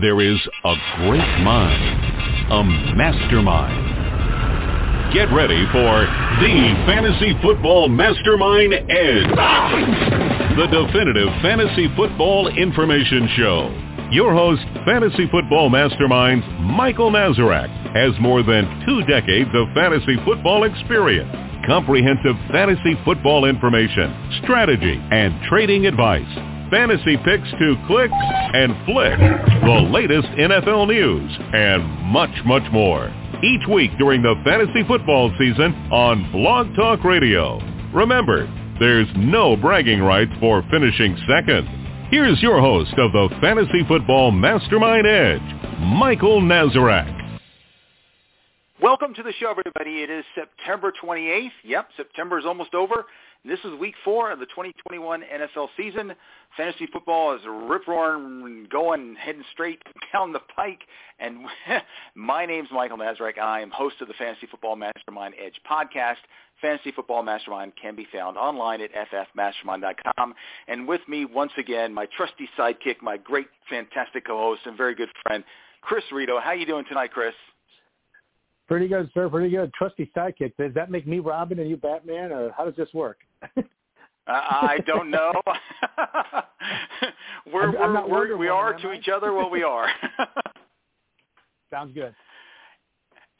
there is a great mind, a mastermind. Get ready for the Fantasy Football Mastermind Edge, the definitive fantasy football information show. Your host, Fantasy Football Mastermind Michael Nazarek, has more than two decades of fantasy football experience, comprehensive fantasy football information, strategy, and trading advice fantasy picks to click and flick, the latest NFL news, and much, much more. Each week during the fantasy football season on Blog Talk Radio. Remember, there's no bragging rights for finishing second. Here's your host of the Fantasy Football Mastermind Edge, Michael Nazarek. Welcome to the show, everybody. It is September 28th. Yep, September is almost over. This is week four of the 2021 NFL season. Fantasy football is rip-roaring, going, heading straight down the pike. And my name's Michael Nazarek. I am host of the Fantasy Football Mastermind Edge podcast. Fantasy Football Mastermind can be found online at ffmastermind.com. And with me, once again, my trusty sidekick, my great, fantastic co-host and very good friend, Chris Rito. How you doing tonight, Chris? Pretty good, sir. Pretty good. Trusty sidekick. Does that make me Robin and you Batman, or how does this work? I don't know. we're, I'm, I'm we're, we're to I? each other what we are. Sounds good.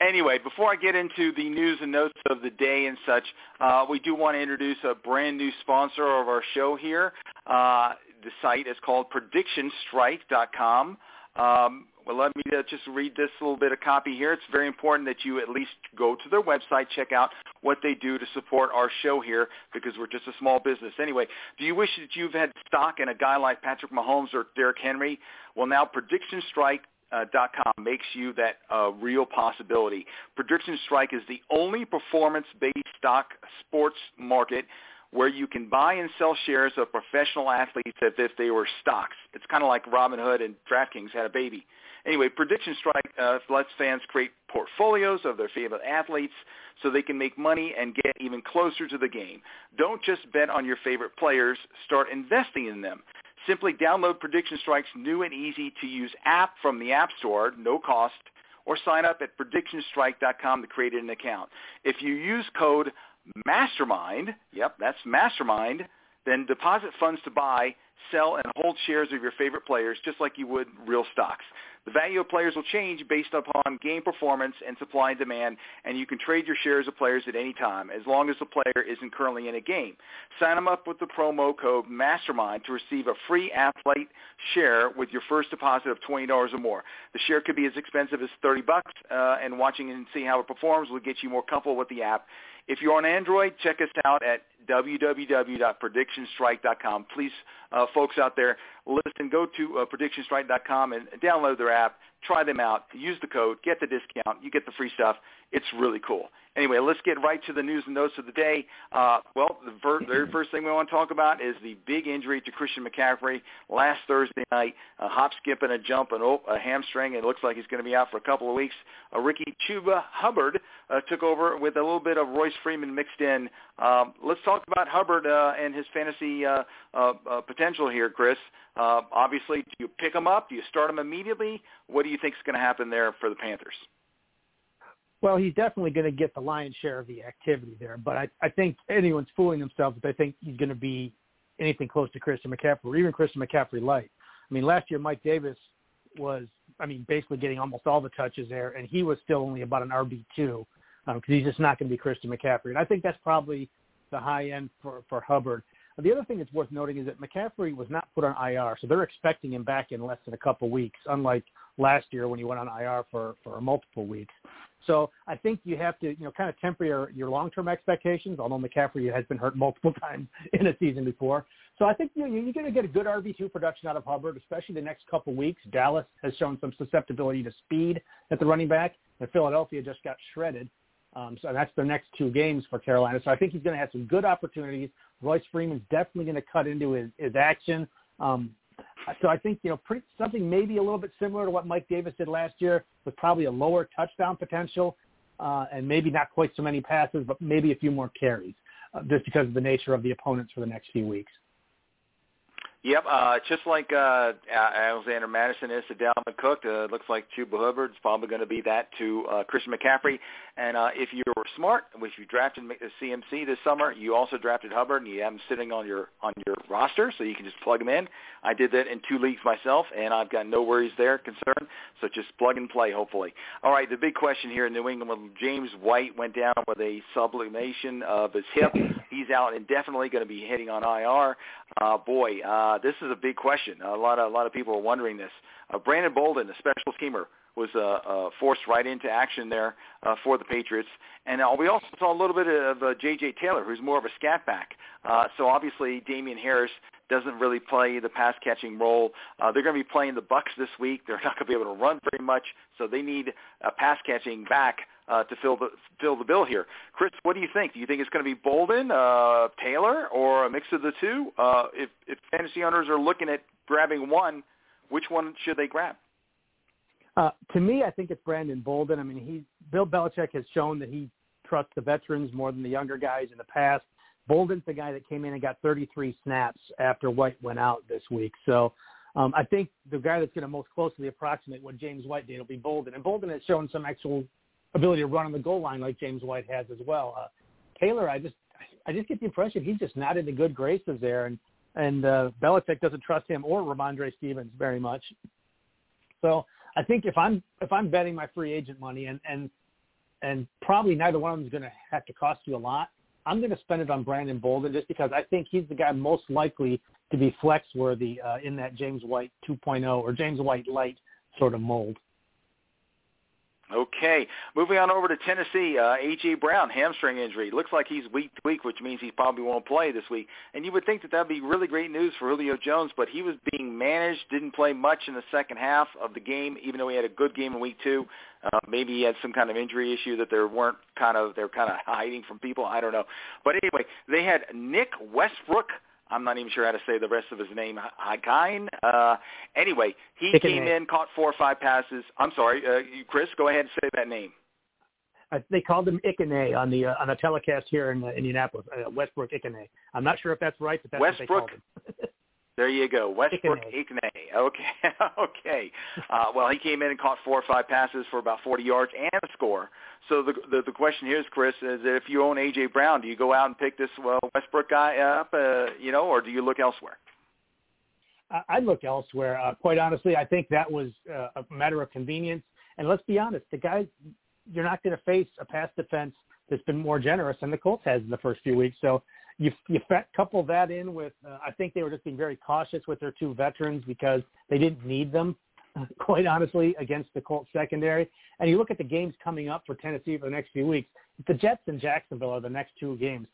Anyway, before I get into the news and notes of the day and such, uh, we do want to introduce a brand new sponsor of our show here. Uh, the site is called PredictionStrike.com. Um, well, let me uh, just read this little bit of copy here. It's very important that you at least go to their website, check out what they do to support our show here because we're just a small business. Anyway, do you wish that you've had stock in a guy like Patrick Mahomes or Derrick Henry? Well, now Prediction Strike uh, .com makes you that uh, real possibility. Prediction Strike is the only performance-based stock sports market where you can buy and sell shares of professional athletes as if they were stocks. It's kind of like Robinhood and DraftKings had a baby. Anyway, Prediction Strike uh, lets fans create portfolios of their favorite athletes so they can make money and get even closer to the game. Don't just bet on your favorite players. Start investing in them. Simply download Prediction Strike's new and easy-to-use app from the App Store, no cost, or sign up at predictionstrike.com to create an account. If you use code MASTERMIND, yep, that's MASTERMIND, then deposit funds to buy, sell, and hold shares of your favorite players just like you would real stocks. The value of players will change based upon game performance and supply and demand, and you can trade your shares of players at any time as long as the player isn't currently in a game. Sign them up with the promo code MASTERMIND to receive a free athlete share with your first deposit of $20 or more. The share could be as expensive as 30 bucks, uh, and watching and see how it performs will get you more comfortable with the app. If you're on Android, check us out at www.predictionstrike.com. Please, uh, folks out there, listen, go to uh, predictionstrike.com and download their app. Try them out. Use the code. Get the discount. You get the free stuff. It's really cool. Anyway, let's get right to the news and notes of the day. Uh, well, the ver- very first thing we want to talk about is the big injury to Christian McCaffrey last Thursday night. A hop, skip, and a jump, and oh, a hamstring. It looks like he's going to be out for a couple of weeks. Uh, Ricky Chuba Hubbard uh, took over with a little bit of Royce Freeman mixed in. Um, let's talk about Hubbard uh, and his fantasy uh, uh, uh, potential here, Chris. Uh, obviously, do you pick him up? Do you start him immediately? What do you think is going to happen there for the Panthers? Well, he's definitely going to get the lion's share of the activity there, but I, I think anyone's fooling themselves if they think he's going to be anything close to Christian McCaffrey or even Christian McCaffrey light. I mean, last year Mike Davis was, I mean, basically getting almost all the touches there, and he was still only about an RB two because um, he's just not going to be Christian McCaffrey. And I think that's probably the high end for for Hubbard. The other thing that's worth noting is that McCaffrey was not put on IR, so they're expecting him back in less than a couple weeks, unlike last year when he went on IR for for multiple weeks. So I think you have to, you know, kind of temper your, your long-term expectations, although McCaffrey has been hurt multiple times in a season before. So I think you know, you're going to get a good RB2 production out of Hubbard, especially the next couple weeks. Dallas has shown some susceptibility to speed at the running back, and Philadelphia just got shredded. Um, so that's the next two games for Carolina. So I think he's going to have some good opportunities. Royce Freeman's definitely going to cut into his, his action. Um, so I think you know pretty, something maybe a little bit similar to what Mike Davis did last year, with probably a lower touchdown potential, uh, and maybe not quite so many passes, but maybe a few more carries, uh, just because of the nature of the opponents for the next few weeks. Yep, uh, just like uh, Alexander Mattison is to Dalvin Cook, uh, looks like Chuba Hubbard's probably going to be that to uh, Christian McCaffrey. And uh, if you're smart, if you drafted CMC this summer, you also drafted Hubbard, and you have him sitting on your on your roster, so you can just plug him in. I did that in two leagues myself, and I've got no worries there concerned. So just plug and play, hopefully. All right, the big question here in New England, when James White went down with a subluxation of his hip, he's out indefinitely, going to be hitting on IR. Uh, boy, uh, this is a big question. A lot of a lot of people are wondering this. Uh, Brandon Bolden, the special teamer, was uh, uh, forced right into action there uh, for the Patriots, and uh, we also saw a little bit of uh, J.J. Taylor, who's more of a scat back. Uh, so obviously, Damien Harris doesn't really play the pass catching role. Uh, they're going to be playing the Bucks this week. They're not going to be able to run very much, so they need a pass catching back uh, to fill the fill the bill here. Chris, what do you think? Do you think it's going to be Bolden, uh, Taylor, or a mix of the two? Uh, if if fantasy owners are looking at grabbing one, which one should they grab? Uh, to me, I think it's Brandon Bolden. I mean, he Bill Belichick has shown that he trusts the veterans more than the younger guys in the past. Bolden's the guy that came in and got 33 snaps after White went out this week. So um, I think the guy that's going to most closely approximate what James White did will be Bolden. And Bolden has shown some actual ability to run on the goal line like James White has as well. Uh, Taylor, I just I just get the impression he's just not in the good graces there, and and uh, Belichick doesn't trust him or Rhamondre Stevens very much. So I think if I'm if I'm betting my free agent money and and and probably neither one of them is going to have to cost you a lot. I'm going to spend it on Brandon Bolden just because I think he's the guy most likely to be flex worthy uh, in that James White 2.0 or James White light sort of mold. Okay, moving on over to Tennessee. Uh, A.J. Brown, hamstring injury. Looks like he's week to week, which means he probably won't play this week. And you would think that that would be really great news for Julio Jones, but he was being managed, didn't play much in the second half of the game, even though he had a good game in week two. Uh, maybe he had some kind of injury issue that they weren't kind of they're kind of hiding from people. I don't know. But anyway, they had Nick Westbrook I'm not even sure how to say the rest of his name. Hikain. Uh, anyway, he came in, caught four or five passes. I'm sorry, uh, Chris. Go ahead and say that name. Uh, they called him Ikhine on the uh, on the telecast here in uh, Indianapolis. Uh, Westbrook Ikhine. I'm not sure if that's right, but that's Westbrook, what they called him. There you go, Westbrook Ikhine. Okay, okay. Uh, well, he came in and caught four or five passes for about 40 yards and a score. So the the, the question here is, Chris, is that if you own AJ Brown, do you go out and pick this well, Westbrook guy up, uh, you know, or do you look elsewhere? I'd look elsewhere. Uh, quite honestly, I think that was uh, a matter of convenience. And let's be honest, the guy, you're not going to face a pass defense that's been more generous than the Colts has in the first few weeks. So you you couple that in with uh, I think they were just being very cautious with their two veterans because they didn't need them quite honestly against the Colts secondary. And you look at the games coming up for Tennessee for the next few weeks. The Jets and Jacksonville are the next two games.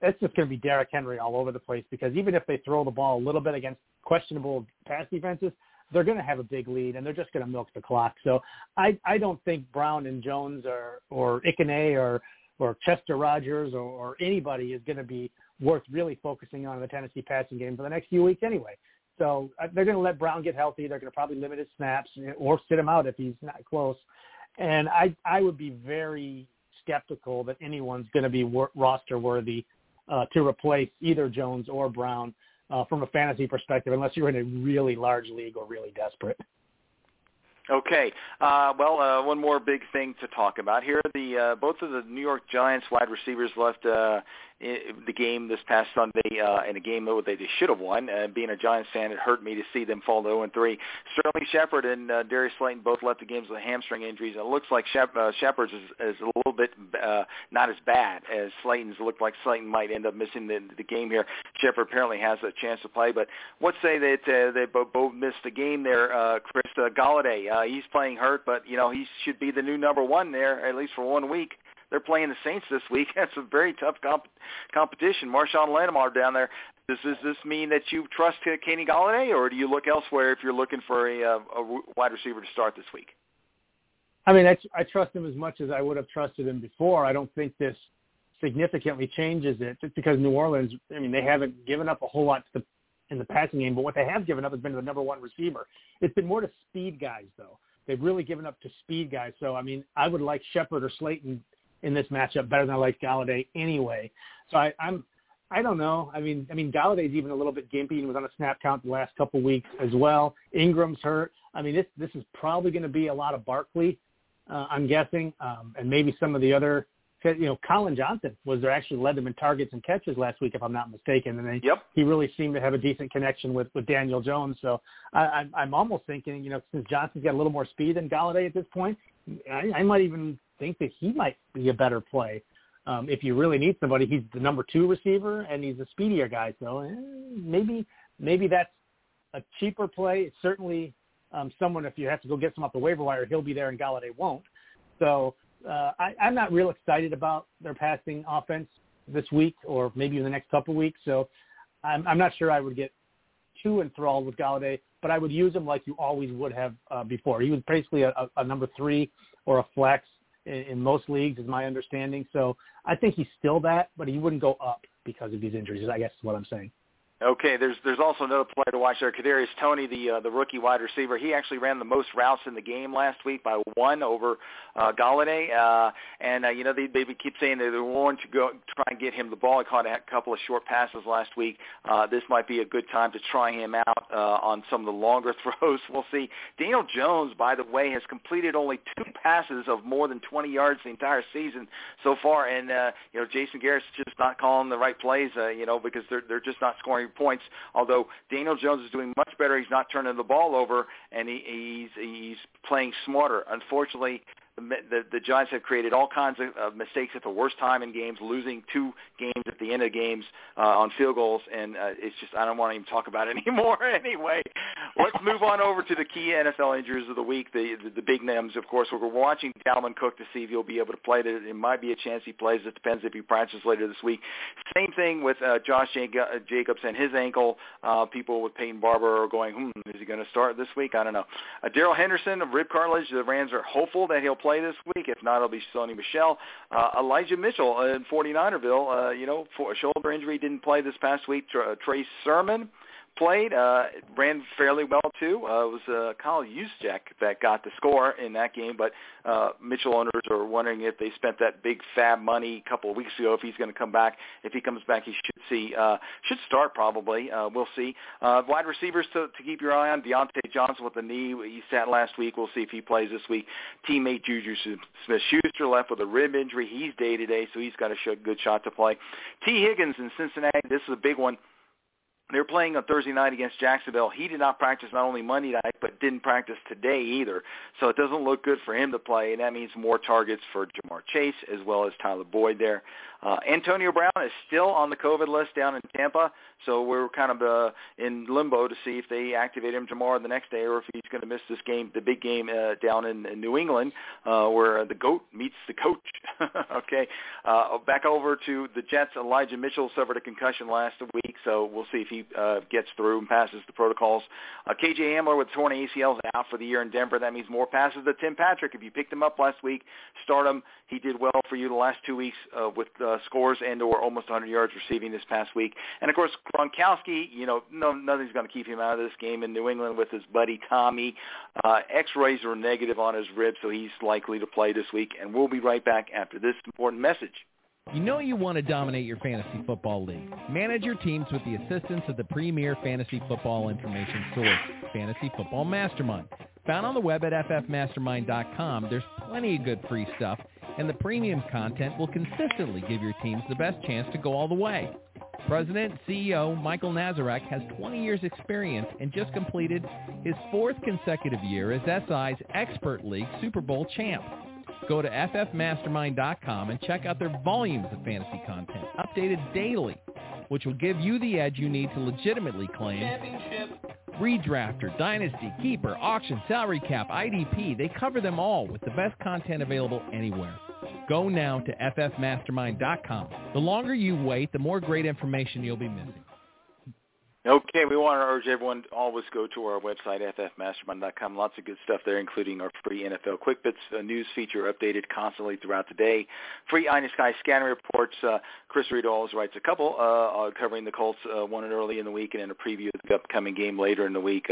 It's just going to be Derrick Henry all over the place because even if they throw the ball a little bit against questionable pass defenses, they're going to have a big lead and they're just going to milk the clock. So I I don't think Brown and Jones or or Ikhine or or Chester Rogers or, or anybody is going to be worth really focusing on in the Tennessee passing game for the next few weeks anyway. So uh, they're going to let Brown get healthy. They're going to probably limit his snaps or sit him out if he's not close. And I I would be very skeptical that anyone's going to be wor- roster worthy uh, to replace either Jones or Brown uh, from a fantasy perspective, unless you're in a really large league or really desperate. Okay. Uh, well, uh, one more big thing to talk about here. The uh, both of the New York Giants wide receivers left uh, the game this past Sunday uh, in a game that they should have won. Uh, being a Giants fan, it hurt me to see them fall to 0 and 3. Sterling Shepard and uh, Darius Slayton both left the games with hamstring injuries. It looks like Shep- uh, Shepard's is, is a little bit uh, not as bad as Slayton's. Looked like Slayton might end up missing the, the game here. Shepard apparently has a chance to play, but let's say that uh, they both, both missed the game there. Uh, Chris uh, Golladay, uh, he's playing hurt, but you know he should be the new number one there at least for one week. They're playing the Saints this week. That's a very tough comp- competition. Marshon Lattimore down there. Does, does this mean that you trust Kenny Golladay, or do you look elsewhere if you're looking for a, uh, a, a wide receiver to start this week? I mean, I, I trust him as much as I would have trusted him before. I don't think this significantly changes it, just because New Orleans. I mean, they haven't given up a whole lot to the, in the passing game, but what they have given up has been to the number one receiver. It's been more to speed guys, though. They've really given up to speed guys. So, I mean, I would like Shepard or Slayton in this matchup better than I like Golladay anyway. So I, I'm I don't know. I mean, I mean Golladay's even a little bit gimpy and was on a snap count the last couple weeks as well. Engram's hurt. I mean, this this is probably going to be a lot of Barkley, uh, I'm guessing, um, and maybe some of the other. You know, Collin Johnson was there actually led them in targets and catches last week, if I'm not mistaken, and they, yep. he really seemed to have a decent connection with with Daniel Jones. So I, I'm I'm almost thinking, you know, since Johnson's got a little more speed than Golladay at this point, I, I might even think that he might be a better play. Um, if you really need somebody, he's the number two receiver and he's a speedier guy. So eh, maybe maybe that's a cheaper play. It's certainly um, someone if you have to go get some off the waiver wire, he'll be there and Golladay won't. So uh, I, I'm not real excited about their passing offense this week or maybe in the next couple of weeks. So I'm, I'm not sure I would get too enthralled with Golladay, but I would use him like you always would have uh, before. He was basically a, a, number three or a flex in, in most leagues, is my understanding. So I think he's still that, but he wouldn't go up because of these injuries. I guess is what I'm saying. Okay, there's there's also another player to watch there, Kadarius Toney, the uh, the rookie wide receiver. He actually ran the most routes in the game last week by one over uh, Golladay, uh, and uh, you know they they keep saying that they want to go try and get him the ball. He caught a couple of short passes last week. Uh, this might be a good time to try him out uh, on some of the longer throws. We'll see. Daniel Jones, by the way, has completed only two passes of more than 20 yards the entire season so far, and uh, you know Jason Garrett's just not calling the right plays, uh, you know, because they're they're just not scoring points. Although Daniel Jones is doing much better, he's not turning the ball over, and he, he's he's playing smarter. Unfortunately, the, the, Giants have created all kinds of uh, mistakes at the worst time in games, losing two games at the end of games uh, on field goals, and uh, it's just I don't want to even talk about it anymore. anyway, let's move on over to the key NFL injuries of the week, the the, the big names. Of course, we're watching Dalvin Cook to see if he'll be able to play. There, it might be a chance he plays. It depends if he practices later this week. Same thing with uh, Josh Jacobs and his ankle. Uh, people with Peyton Barber are going, hmm, is he going to start this week? I don't know. Uh, Darrell Henderson of rib cartilage. The Rams are hopeful that he'll play play this week. If not, it'll be Sony Michel. Uh, Elijah Mitchell in 49erville, uh, you know, for a shoulder injury, didn't play this past week. Tra- Trey Sermon played, uh, ran fairly well too. Uh, it was uh, Kyle Juszczyk that got the score in that game, but uh, Mitchell owners are wondering if they spent that big FAAB money a couple of weeks ago. If he's going to come back, if he comes back, he should see uh, should start probably. Uh, we'll see. Uh, wide receivers to, to keep your eye on. Diontae Johnson with the knee. He sat last week. We'll see if he plays this week. Teammate Juju Smith-Schuster left with a rib injury. He's day to day, so he's got a good shot to play. Tee Higgins in Cincinnati. This is a big one they're playing on Thursday night against Jacksonville. He did not practice not only Monday night, but didn't practice today either. So it doesn't look good for him to play, and that means more targets for Ja'Marr Chase as well as Tyler Boyd there. Uh, Antonio Brown is still on the COVID list down in Tampa, so we're kind of uh, in limbo to see if they activate him tomorrow or the next day or if he's going to miss this game, the big game uh, down in, in New England uh, where the GOAT meets the coach. okay, uh, back over to the Jets. Elijah Mitchell suffered a concussion last week, so we'll see if he uh, gets through and passes the protocols. Uh, KJ Hamler with torn ACL is out for the year in Denver. That means more passes to Tim Patrick. If you picked him up last week, start him. He did well for you the last two weeks uh, with uh, scores and or almost 100 yards receiving this past week. And of course, Gronkowski, you know, no, nothing's going to keep him out of this game in New England with his buddy Tommy. Uh, X-rays are negative on his rib, so he's likely to play this week. And we'll be right back after this important message. You know you want to dominate your fantasy football league. Manage your teams with the assistance of the premier fantasy football information source, Fantasy Football Mastermind. Found on the web at ffmastermind.com, there's plenty of good free stuff and the premium content will consistently give your teams the best chance to go all the way. President CEO Michael Nazarek has 20 years experience and just completed his fourth consecutive year as SI's Expert League Super Bowl champ. Go to ffmastermind.com and check out their volumes of fantasy content, updated daily, which will give you the edge you need to legitimately claim redrafter, dynasty, keeper, auction, salary cap, IDP. They cover them all with the best content available anywhere. Go now to ffmastermind.com. The longer you wait, the more great information you'll be missing. Okay, we want to urge everyone to always go to our website, ffmastermind.com. Lots of good stuff there, including our free NFL Quick Bits uh, news feature updated constantly throughout the day. Free Eye Sky scanner reports. Uh, Chris Reed always writes a couple uh, uh, covering the Colts, uh, one early in the week and then a preview of the upcoming game later in the week.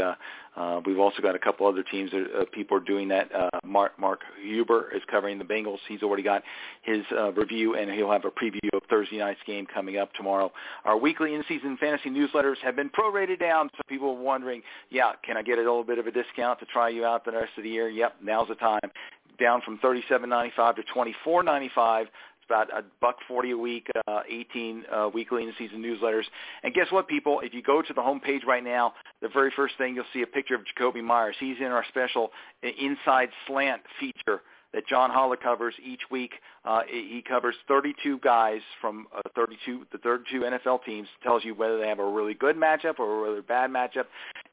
Uh, we've also got a couple other teams that uh, people are doing that. Uh, Mark, Mark Huber is covering the Bengals. He's already got his uh, review, and he'll have a preview of Thursday night's game coming up tomorrow. Our weekly in-season fantasy newsletters have been prorated down. So people are wondering, yeah, can I get a little bit of a discount to try you out the rest of the year? Yep, now's the time. Down from thirty-seven ninety-five to twenty-four ninety-five about a buck forty a week, uh, 18 uh, weekly and season newsletters. And guess what, people? If you go to the homepage right now, the very first thing you'll see a picture of Jakobi Meyers. He's in our special Inside Slant feature that John Holla covers each week. Uh, he covers 32 guys from uh, 32 the 32 NFL teams. Tells you whether they have a really good matchup or a really bad matchup,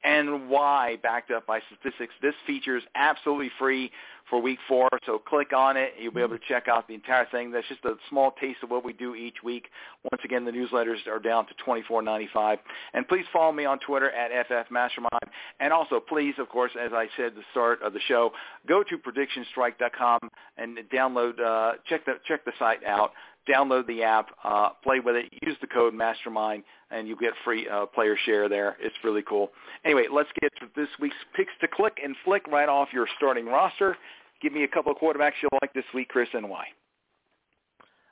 and why, backed up by statistics. This feature is absolutely free for week four. So click on it. You'll be able to check out the entire thing. That's just a small taste of what we do each week. Once again, the newsletters are down to twenty four ninety five. And please follow me on Twitter at ffmastermind. And also, please, of course, as I said at the start of the show, go to predictionstrike.com and download, uh, check the check the site out download the app, uh, play with it, use the code Mastermind, and you get free uh, player share there. It's really cool. Anyway, let's get to this week's picks to click and flick right off your starting roster. Give me a couple of quarterbacks you like this week, Chris, and why.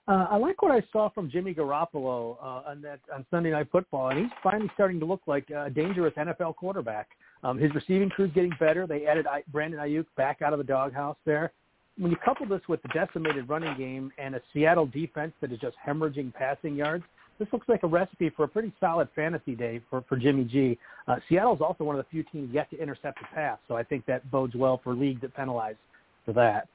Uh, I like what I saw from Jimmy Garoppolo uh, on that on Sunday Night Football, and he's finally starting to look like a dangerous NFL quarterback. Um, his receiving crew's getting better. They added I, Brandon Aiyuk back out of the doghouse there when you couple this with the decimated running game and a Seattle defense that is just hemorrhaging passing yards, this looks like a recipe for a pretty solid fantasy day for, for Jimmy G. Uh, Seattle's also one of the few teams yet to intercept a pass, so I think that bodes well for leagues that penalize for that.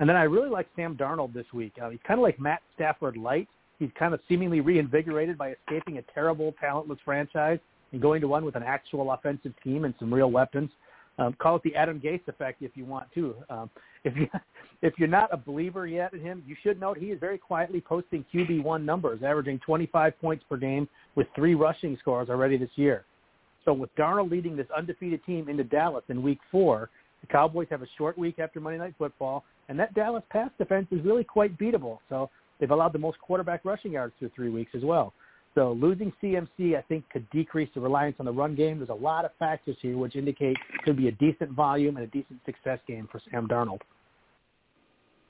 And then I really like Sam Darnold this week. Uh, he's kind of like Matt Stafford light. He's kind of seemingly reinvigorated by escaping a terrible, talentless franchise and going to one with an actual offensive team and some real weapons. Um, call it the Adam Gase effect if you want to. Um, if you if you're not a believer yet in him, you should note he is very quietly posting QB one numbers, averaging 25 points per game with three rushing scores already this year. So with Darnold leading this undefeated team into Dallas in Week Four, the Cowboys have a short week after Monday Night Football, and that Dallas pass defense is really quite beatable. So they've allowed the most quarterback rushing yards through three weeks as well. So losing CMC, I think, could decrease the reliance on the run game. There's a lot of factors here which indicate could be a decent volume and a decent success game for Sam Darnold.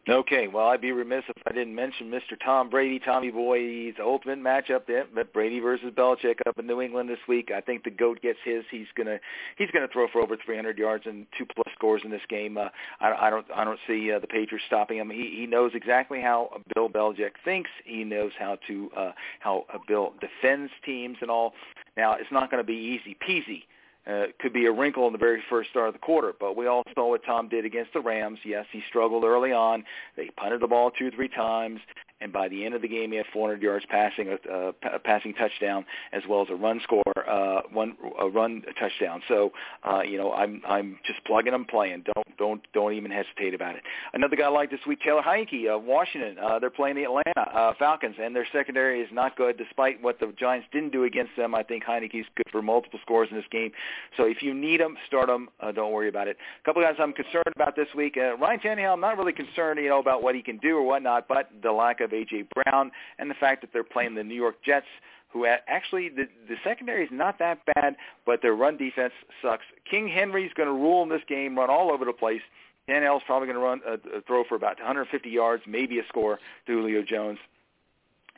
Okay, well, I'd be remiss if I didn't mention Mr. Tom Brady, Tommy Boy's ultimate matchup, there, Brady versus Belichick up in New England this week. I think the goat gets his. He's gonna he's gonna throw for over 300 yards and two plus scores in this game. Uh, I, I don't I don't see uh, the Patriots stopping him. He he knows exactly how Bill Belichick thinks. He knows how to uh, how Bill defends teams and all. Now it's not going to be easy peasy uh, could be a wrinkle in the very first start of the quarter. But we all saw what Tom did against the Rams. Yes, he struggled early on. They punted the ball two three times and by the end of the game, he had 400 yards passing, a, uh, a passing touchdown, as well as a run score, uh, one a run touchdown. So, uh, you know, I'm I'm just plugging and playing. Don't don't don't even hesitate about it. Another guy I like this week, Taylor Heinicke of Washington. Uh, they're playing the Atlanta uh, Falcons, and their secondary is not good, despite what the Giants didn't do against them. I think Heinicke's good for multiple scores in this game. So if you need him, start him. Uh, don't worry about it. A couple guys I'm concerned about this week. Uh, Ryan Tannehill, I'm not really concerned, you know, about what he can do or whatnot, but the lack of of A.J. Brown and the fact that they're playing the New York Jets, who actually the, the secondary is not that bad, but their run defense sucks. King Henry's going to rule in this game, run all over the place. Tannehill's probably going to run a, a throw for about 150 yards, maybe a score to Julio Jones.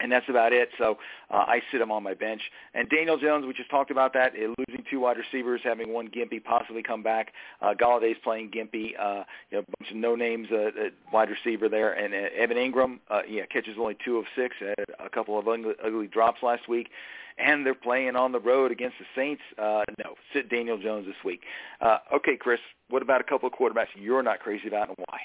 And that's about it. So uh, I sit him on my bench. And Daniel Jones, we just talked about that, uh, losing two wide receivers, having one Gimpy possibly come back. Uh, Golladay's playing Gimpy, uh, you know, a bunch of no names uh, uh, wide receiver there, and uh, Evan Engram, uh, yeah, catches only two of six, had a couple of ugly, ugly drops last week. And they're playing on the road against the Saints. Uh, no, sit Daniel Jones this week. Uh, okay, Chris, what about a couple of quarterbacks you're not crazy about and why?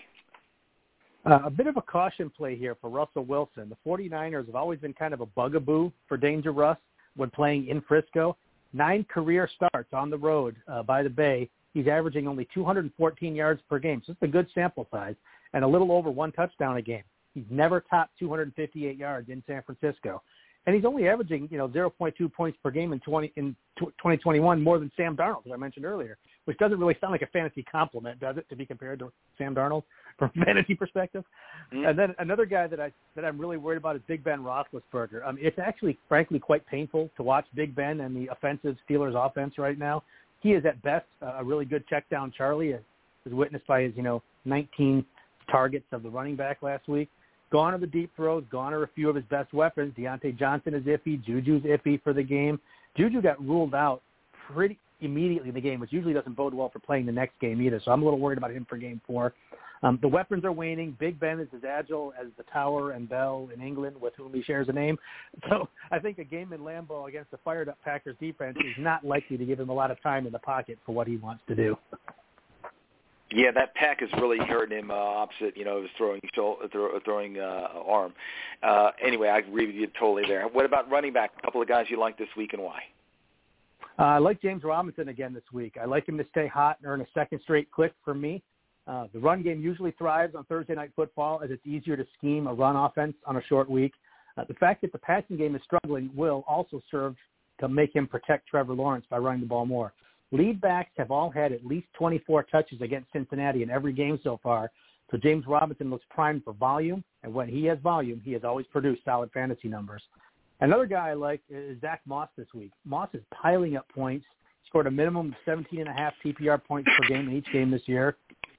Uh, a bit of a caution play here for Russell Wilson. The 49ers have always been kind of a bugaboo for Danger Russ when playing in Frisco. Nine career starts on the road uh, by the Bay. He's averaging only 214 yards per game, so it's a good sample size, and a little over one touchdown a game. He's never topped 258 yards in San Francisco and he's only averaging you know 0.2 points per game in 20 in 2021 more than Sam Darnold, as I mentioned earlier, which doesn't really sound like a fantasy compliment, does it, to be compared to Sam Darnold from a fantasy perspective? Mm-hmm. And then another guy that I that I'm really worried about is Big Ben Roethlisberger. Um, it's actually, frankly, quite painful to watch Big Ben and the offensive Steelers offense right now. He is at best a really good check down Charlie, as, as witnessed by his you know 19 targets of the running back last week. Gone are the deep throws. Gone are a few of his best weapons. Diontae Johnson is iffy. Juju's iffy for the game. Juju got ruled out pretty immediately in the game, which usually doesn't bode well for playing the next game either. So I'm a little worried about him for game four. Um, the weapons are waning. Big Ben is as agile as the Tower and Bell in England, with whom he shares a name. So I think a game in Lambeau against the fired up Packers defense is not likely to give him a lot of time in the pocket for what he wants to do. Yeah, that pack is really hurting him uh, opposite, you know, his throwing throw, throwing uh, arm. Uh, anyway, I agree with you totally there. What about running back? A couple of guys you like this week and why? Uh, I like James Robinson again this week. I like him to stay hot and earn a second straight click for me. Uh, the run game usually thrives on Thursday night football as it's easier to scheme a run offense on a short week. Uh, the fact that the passing game is struggling will also serve to make him protect Trevor Lawrence by running the ball more. Lead backs have all had at least 24 touches against Cincinnati in every game so far. So James Robinson looks primed for volume, and when he has volume, he has always produced solid fantasy numbers. Another guy I like is Zach Moss this week. Moss is piling up points. Scored a minimum of 17 and a half PPR points per game in each game this year.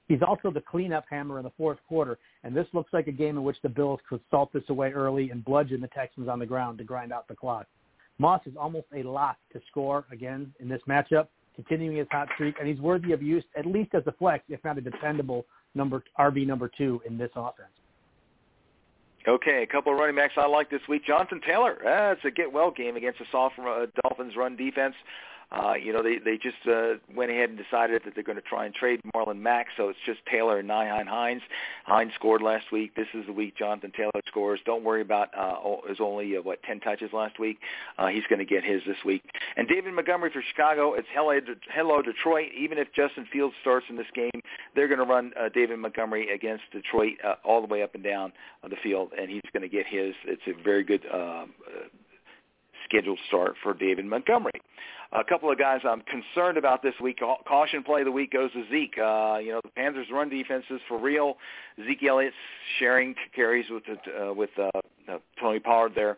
He's also the cleanup hammer in the fourth quarter, and this looks like a game in which the Bills could salt this away early and bludgeon the Texans on the ground to grind out the clock. Moss is almost a lock to score again in this matchup, continuing his hot streak, and he's worthy of use at least as a flex, if not a dependable number RB number two in this offense. Okay, a couple of running backs I like this week. Jonathan Taylor. Uh, it's a get well game against the sophomore uh, Dolphins run defense. Uh, you know, they they just uh, went ahead and decided that they're going to try and trade Marlon Mack, so it's just Taylor and Nyheim Hines. Hines scored last week. This is the week Jonathan Taylor scores. Don't worry about uh, his only uh, what ten touches last week. Uh, he's going to get his this week. And David Montgomery for Chicago. It's hello, hello Detroit. Even if Justin Fields starts in this game, they're going to run uh, David Montgomery against Detroit uh, all the way up and down uh, the field, and he's going to get his. It's a very good. Uh, scheduled start for David Montgomery. A couple of guys I'm concerned about this week. Caution play of the week goes to Zeke. Uh, you know, the Panthers' run defense is for real. Zeke Elliott's sharing carries with uh, with uh, uh, Tony Pollard there.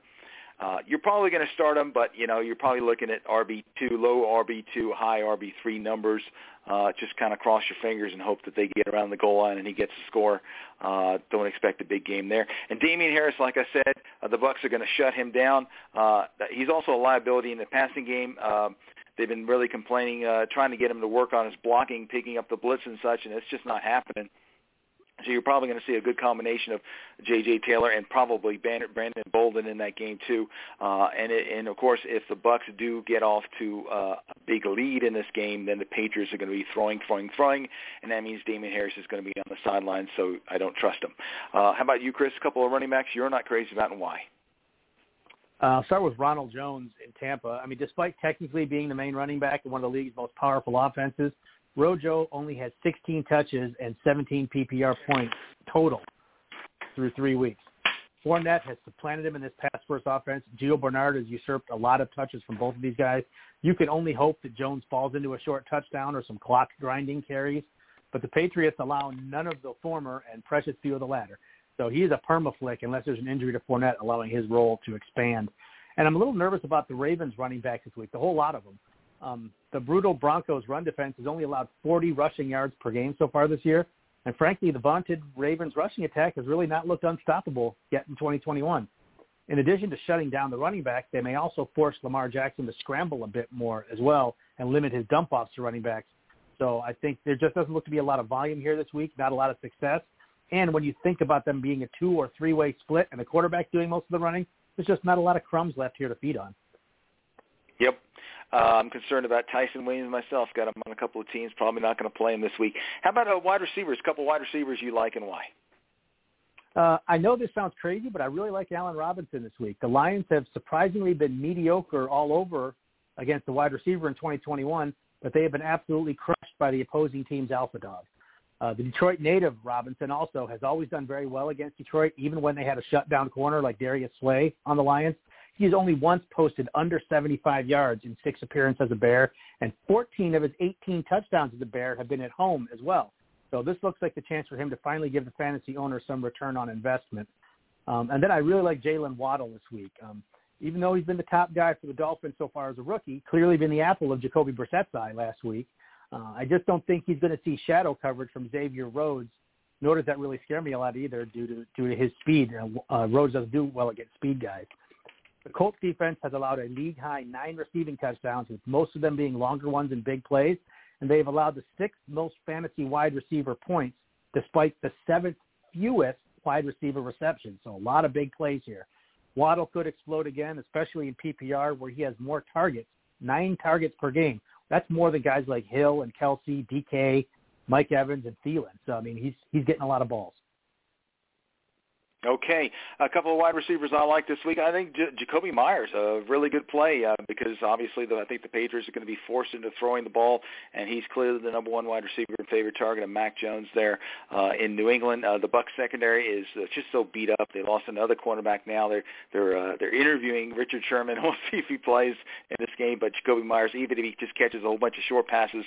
Uh, you're probably going to start him, but you know you're probably looking at RB two, low RB two, high RB three numbers. Uh, just kind of cross your fingers and hope that they get around the goal line and he gets a score. Uh, don't expect a big game there. And Damien Harris, like I said, uh, the Bucks are going to shut him down. Uh, he's also a liability in the passing game. Uh, they've been really complaining, uh, trying to get him to work on his blocking, picking up the blitz and such, and it's just not happening. So you're probably going to see a good combination of J.J. Taylor and probably Brandon Bolden in that game too. Uh, and it, and of course, if the Bucks do get off to uh, a big lead in this game, then the Patriots are going to be throwing, throwing, throwing, and that means Damien Harris is going to be on the sidelines. So I don't trust him. Uh, how about you, Chris? A couple of running backs you're not crazy about, and why? Uh, I'll start with Ronald Jones in Tampa. I mean, despite technically being the main running back in one of the league's most powerful offenses, Rojo only had 16 touches and 17 PPR points total through three weeks. Fournette has supplanted him in this pass first offense. Gio Bernard has usurped a lot of touches from both of these guys. You can only hope that Jones falls into a short touchdown or some clock grinding carries, but the Patriots allow none of the former and precious few of the latter. So he is a permaflick unless there's an injury to Fournette allowing his role to expand. And I'm a little nervous about the Ravens running back this week, the whole lot of them. Um, the brutal Broncos run defense has only allowed 40 rushing yards per game so far this year. And frankly, the vaunted Ravens rushing attack has really not looked unstoppable yet in 2021. in addition to shutting down the running back, they may also force Lamar Jackson to scramble a bit more as well and limit his dump offs to running backs. So I think there just doesn't look to be a lot of volume here this week, not a lot of success. And when you think about them being a two or three way split and the quarterback doing most of the running, there's just not a lot of crumbs left here to feed on. Yep. Uh, I'm concerned about Ty'Son Williams myself. Got him on a couple of teams. Probably not going to play him this week. How about uh, wide receivers? A couple wide receivers you like and why? Uh, I know this sounds crazy, but I really like Allen Robinson this week. The Lions have surprisingly been mediocre all over against the wide receiver in 2021, but they have been absolutely crushed by the opposing team's alpha dog. Uh, the Detroit native Robinson also has always done very well against Detroit, even when they had a shutdown corner like Darius Slay on the Lions. He has only once posted under 75 yards in six appearances as a Bear, and 14 of his 18 touchdowns as a Bear have been at home as well. So this looks like the chance for him to finally give the fantasy owner some return on investment. Um, and then I really like Jaylen Waddle this week. Um, even though he's been the top guy for the Dolphins so far as a rookie, clearly been the apple of Jacoby Brissett's eye last week. Uh, I just don't think he's going to see shadow coverage from Xavier Rhodes, nor does that really scare me a lot either due to due to his speed. Uh, uh, Rhodes doesn't do well against speed guys. The Colts defense has allowed a league high nine receiving touchdowns, with most of them being longer ones and big plays, and they've allowed the sixth most fantasy wide receiver points, despite the seventh fewest wide receiver receptions. So a lot of big plays here. Waddle could explode again, especially in PPR where he has more targets, nine targets per game. That's more than guys like Hill and Kelce, DK, Mike Evans, and Thielen. So I mean, he's he's getting a lot of balls. Okay, a couple of wide receivers I like this week. I think J- Jakobi Meyers a really good play uh, because obviously the, I think the Patriots are going to be forced into throwing the ball, and he's clearly the number one wide receiver and favorite target of Mac Jones there uh, in New England. Uh, the Bucs secondary is uh, just so beat up. They lost another cornerback now. They're they're uh, they're interviewing Richard Sherman. We'll see if he plays in this game, but Jakobi Meyers, even if he just catches a whole bunch of short passes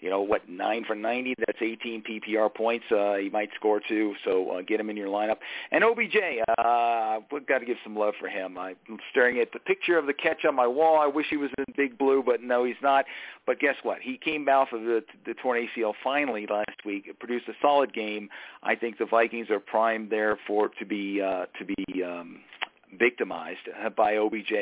you know what, nine for 90. That's 18 PPR points. Uh, he might score two, so uh, get him in your lineup. And OBJ, uh, we've got to give some love for him. I'm staring at the picture of the catch on my wall. I wish he was in Big Blue, but no, he's not. But guess what? He came off of the, the torn ACL finally last week. Produced a solid game. I think the Vikings are primed there for to be uh, to be. Um, victimized uh, by OBJ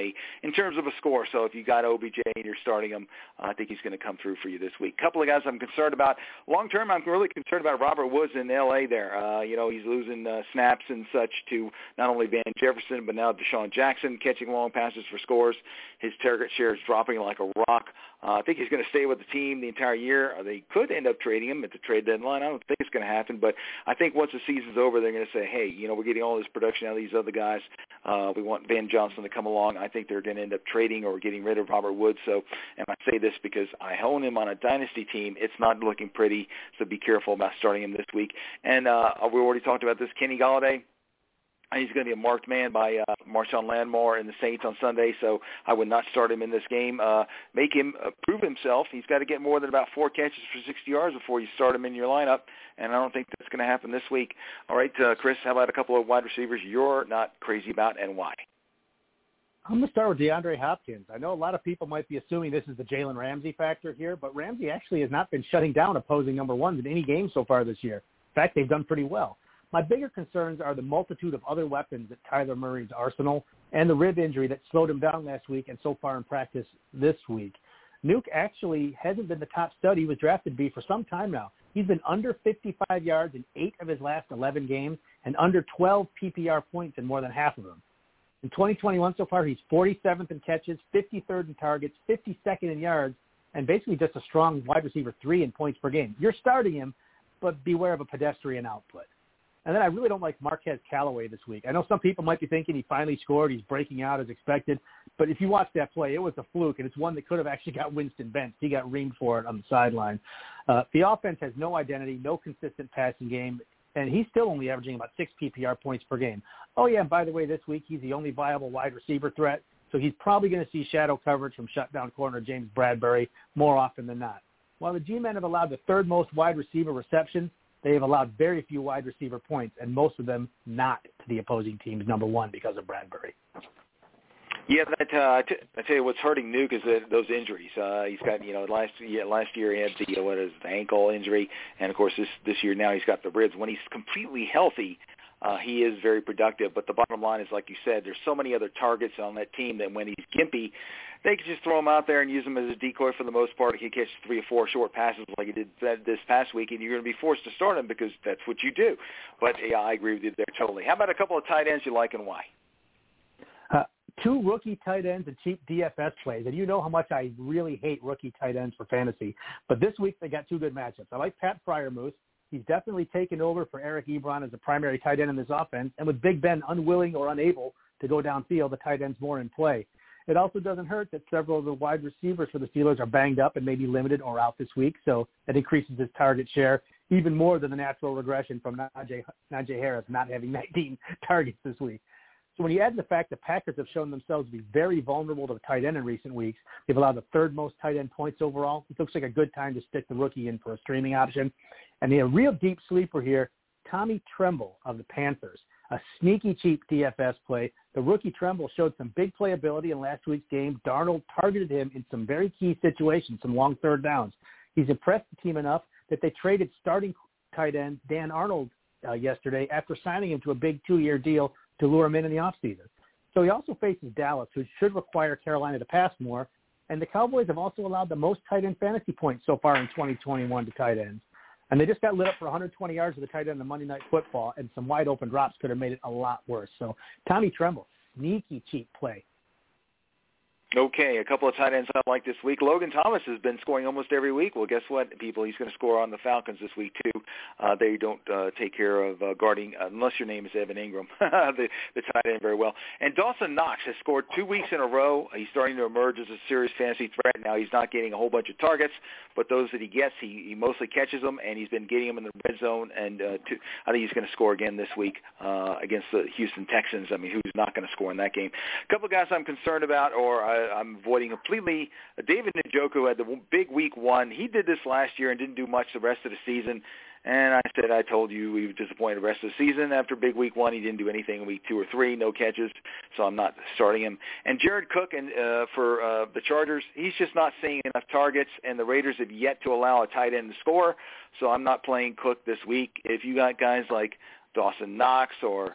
in terms of a score. So if you got OBJ and you're starting him, I think he's going to come through for you this week. Couple of guys I'm concerned about. Long term, I'm really concerned about Robert Woods in L.A. there. Uh, you know, he's losing uh, snaps and such to not only Van Jefferson, but now DeSean Jackson catching long passes for scores. His target share is dropping like a rock. Uh, I think he's going to stay with the team the entire year. Uh, they could end up trading him at the trade deadline. I don't think it's going to happen, but I think once the season's over, they're going to say, hey, you know, we're getting all this production out of these other guys. Uh, we want Van Johnson to come along. I think they're going to end up trading or getting rid of Robert Woods. So, and I say this because I own him on a dynasty team. It's not looking pretty, so be careful about starting him this week. And uh, we already talked about this. Kenny Golladay, He's going to be a marked man by uh, Marshon Lattimore and the Saints on Sunday, so I would not start him in this game. Uh, make him uh, prove himself. He's got to get more than about four catches for 60 yards before you start him in your lineup, and I don't think that's going to happen this week. All right, uh, Chris, how about a couple of wide receivers you're not crazy about and why? I'm going to start with DeAndre Hopkins. I know a lot of people might be assuming this is the Jalen Ramsey factor here, but Ramsey actually has not been shutting down opposing number ones in any game so far this year. In fact, they've done pretty well. My bigger concerns are the multitude of other weapons at Kyler Murray's arsenal and the rib injury that slowed him down last week and so far in practice this week. Nuke actually hasn't been the top stud he was drafted to be for some time now. He's been under 55 yards in eight of his last 11 games and under 12 PPR points in more than half of them. In 2021 so far, he's 47th in catches, 53rd in targets, 52nd in yards, and basically just a strong wide receiver three in points per game. You're starting him, but beware of a pedestrian output. And then I really don't like Marquez Callaway this week. I know some people might be thinking he finally scored, he's breaking out as expected, but if you watch that play, it was a fluke, and it's one that could have actually got Winston benched. He got reamed for it on the sideline. Uh, the offense has no identity, no consistent passing game, and he's still only averaging about six PPR points per game. Oh yeah, and by the way, this week he's the only viable wide receiver threat, so he's probably going to see shadow coverage from shutdown corner James Bradberry more often than not. While the G-men have allowed the third most wide receiver receptions, they have allowed very few wide receiver points, and most of them not to the opposing team's number one because of Bradberry. Yeah, that uh, I, t- I tell you what's hurting Nuke is that those injuries. Uh, he's got you know last year last year he had the what is the ankle injury, and of course this this year now he's got the ribs. When he's completely healthy, uh, he is very productive. But the bottom line is, like you said, there's so many other targets on that team that when he's gimpy, they can just throw him out there and use him as a decoy for the most part. He catches three or four short passes like he did this past week, and you're going to be forced to start him because that's what you do. But yeah, I agree with you there totally. How about a couple of tight ends you like and why? Uh, two rookie tight ends and cheap DFS plays. And you know how much I really hate rookie tight ends for fantasy. But this week they got two good matchups. I like Pat Freiermuth. He's definitely taken over for Eric Ebron as the primary tight end in this offense. And with Big Ben unwilling or unable to go downfield, the tight end's more in play. It also doesn't hurt that several of the wide receivers for the Steelers are banged up and may be limited or out this week, so that increases his target share even more than the natural regression from Najee, Najee Harris not having 19 targets this week. So when you add the fact the Packers have shown themselves to be very vulnerable to the tight end in recent weeks, they've allowed the third most tight end points overall. It looks like a good time to stick the rookie in for a streaming option. And the real deep sleeper here, Tommy Tremble of the Panthers, a sneaky cheap DFS play. The rookie Tremble showed some big playability in last week's game. Darnold targeted him in some very key situations, some long third downs. He's impressed the team enough that they traded starting tight end Dan Arnold uh, yesterday after signing him to a big two-year deal to lure him in in the offseason. So he also faces Dallas, who should require Carolina to pass more. And the Cowboys have also allowed the most tight end fantasy points so far in 2021 to tight ends. And they just got lit up for 120 yards of the tight end in Monday Night Football, and some wide open drops could have made it a lot worse. So Tommy Tremble, sneaky cheap play Okay, a couple of tight ends I like this week. Logan Thomas has been scoring almost every week. Well, guess what, people? He's going to score on the Falcons this week too. Uh, they don't uh, take care of uh, guarding uh, unless your name is Evan Engram, the, the tight end very well. And Dawson Knox has scored two weeks in a row. He's starting to emerge as a serious fantasy threat. Now he's not getting a whole bunch of targets, but those that he gets, he, he mostly catches them, and he's been getting them in the red zone. And uh, two, I think he's going to score again this week uh, against the Houston Texans. I mean, who's not going to score in that game? A couple of guys I'm concerned about, or I, I'm avoiding completely. David Njoku had the big week one. He did this last year and didn't do much the rest of the season. And I said, I told you we were disappointed the rest of the season. After big week one, he didn't do anything in week two or three, no catches, so I'm not starting him. And Jared Cook and uh, for uh, the Chargers, he's just not seeing enough targets, and the Raiders have yet to allow a tight end to score, so I'm not playing Cook this week. If you got guys like Dawson Knox or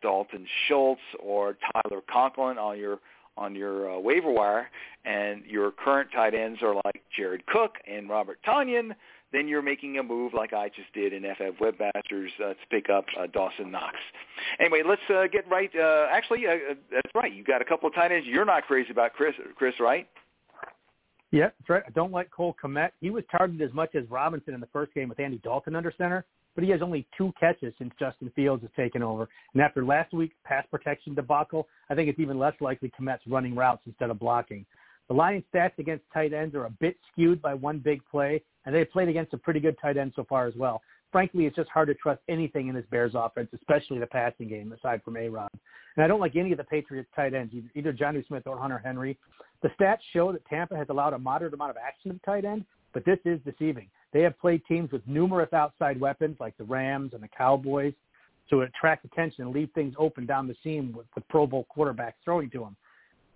Dalton Schultz or Tyler Conklin on your on your uh, waiver wire, and your current tight ends are like Jared Cook and Robert Tonyan, then you're making a move like I just did in FF Webmasters uh, to pick up uh, Dawson Knox. Anyway, let's uh, get right. Uh, actually, uh, uh, that's right. You've got a couple of tight ends. You're not crazy about Chris, Chris, right? Yeah, that's right. I don't like Cole Kmet. He was targeted as much as Robinson in the first game with Andy Dalton under center, but he has only two catches since Justin Fields has taken over. And after last week's pass protection debacle, I think it's even less likely Kmet's running routes instead of blocking. The Lions' stats against tight ends are a bit skewed by one big play, and they've played against a pretty good tight end so far as well. Frankly, it's just hard to trust anything in this Bears offense, especially the passing game, aside from A-Rob. And I don't like any of the Patriots tight ends, either Jonnu Smith or Hunter Henry. The stats show that Tampa has allowed a moderate amount of action to tight end, but this is deceiving. They have played teams with numerous outside weapons like the Rams and the Cowboys to attract attention and leave things open down the seam with the Pro Bowl quarterbacks throwing to them.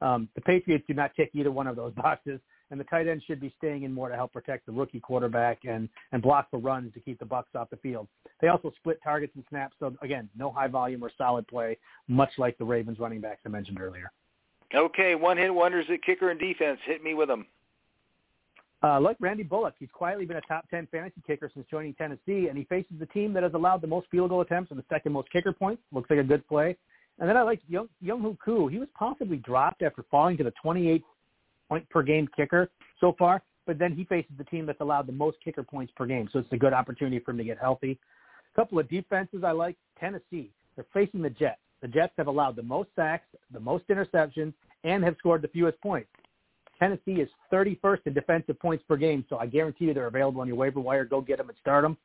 Um, the Patriots do not tick either one of those boxes, and the tight end should be staying in more to help protect the rookie quarterback and and block for runs to keep the Bucs off the field. They also split targets and snaps, so again, no high volume or solid play, much like the Ravens running backs I mentioned earlier. Okay, one hit wonders at kicker and defense. Hit me with them. Uh, like Randy Bullock, he's quietly been a top 10 fantasy kicker since joining Tennessee, and he faces the team that has allowed the most field goal attempts and the second most kicker points. Looks like a good play. And then I like Young Younghoe Koo. He was possibly dropped after falling to the 28 point per game kicker so far, but then he faces the team that's allowed the most kicker points per game, so it's a good opportunity for him to get healthy. A couple of defenses I like. Tennessee. They're facing the Jets. The Jets have allowed the most sacks, the most interceptions, and have scored the fewest points. Tennessee is 31st in defensive points per game, so I guarantee you they're available on your waiver wire. Go get them and start them.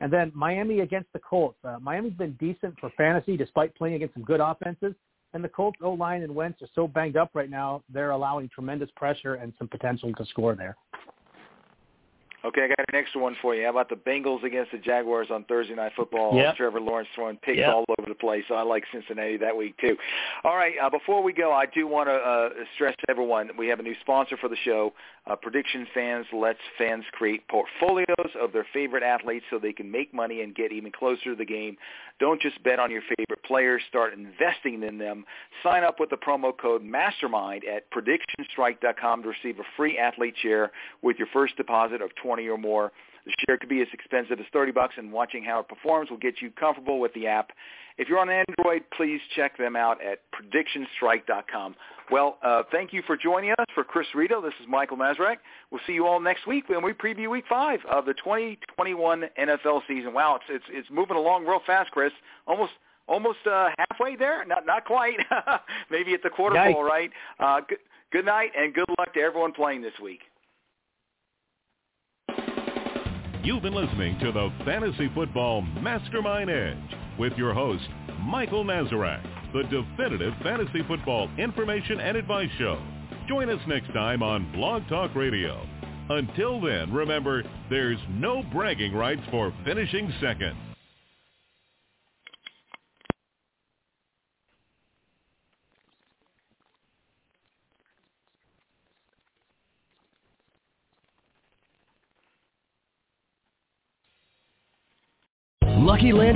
And then Miami against the Colts. Uh, Miami's been decent for fantasy despite playing against some good offenses. And the Colts O-line and Wentz are so banged up right now, they're allowing tremendous pressure and some potential to score there. Okay, I got an extra one for you. How about the Bengals against the Jaguars on Thursday Night Football? Yep. Trevor Lawrence throwing picks Yep. all over the place. So I like Cincinnati that week too. All right, uh, before we go, I do want to uh, stress to everyone that we have a new sponsor for the show. Uh, Prediction Fans lets fans create portfolios of their favorite athletes so they can make money and get even closer to the game. Don't just bet on your favorite players. Start investing in them. Sign up with the promo code MASTERMIND at PredictionStrike.com to receive a free athlete share with your first deposit of 20 or more. The share could be as expensive as 30 bucks, and watching how it performs will get you comfortable with the app. If you're on Android, please check them out at PredictionStrike.com. Well, uh, thank you for joining us. For Chris Rito, this is Michael Nazarek. We'll see you all next week when we preview Week Five of the 2021 NFL season. Wow, it's it's, it's moving along real fast, Chris. Almost almost uh, halfway there. Not not quite. Maybe at the quarter Nice. bowl, right? Uh, good, good night and good luck to everyone playing this week. You've been listening to the Fantasy Football Mastermind Edge with your host, Michael Nazarek, the definitive fantasy football information and advice show. Join us next time on Blog Talk Radio. Until then, remember, there's no bragging rights for finishing second. Lucky Land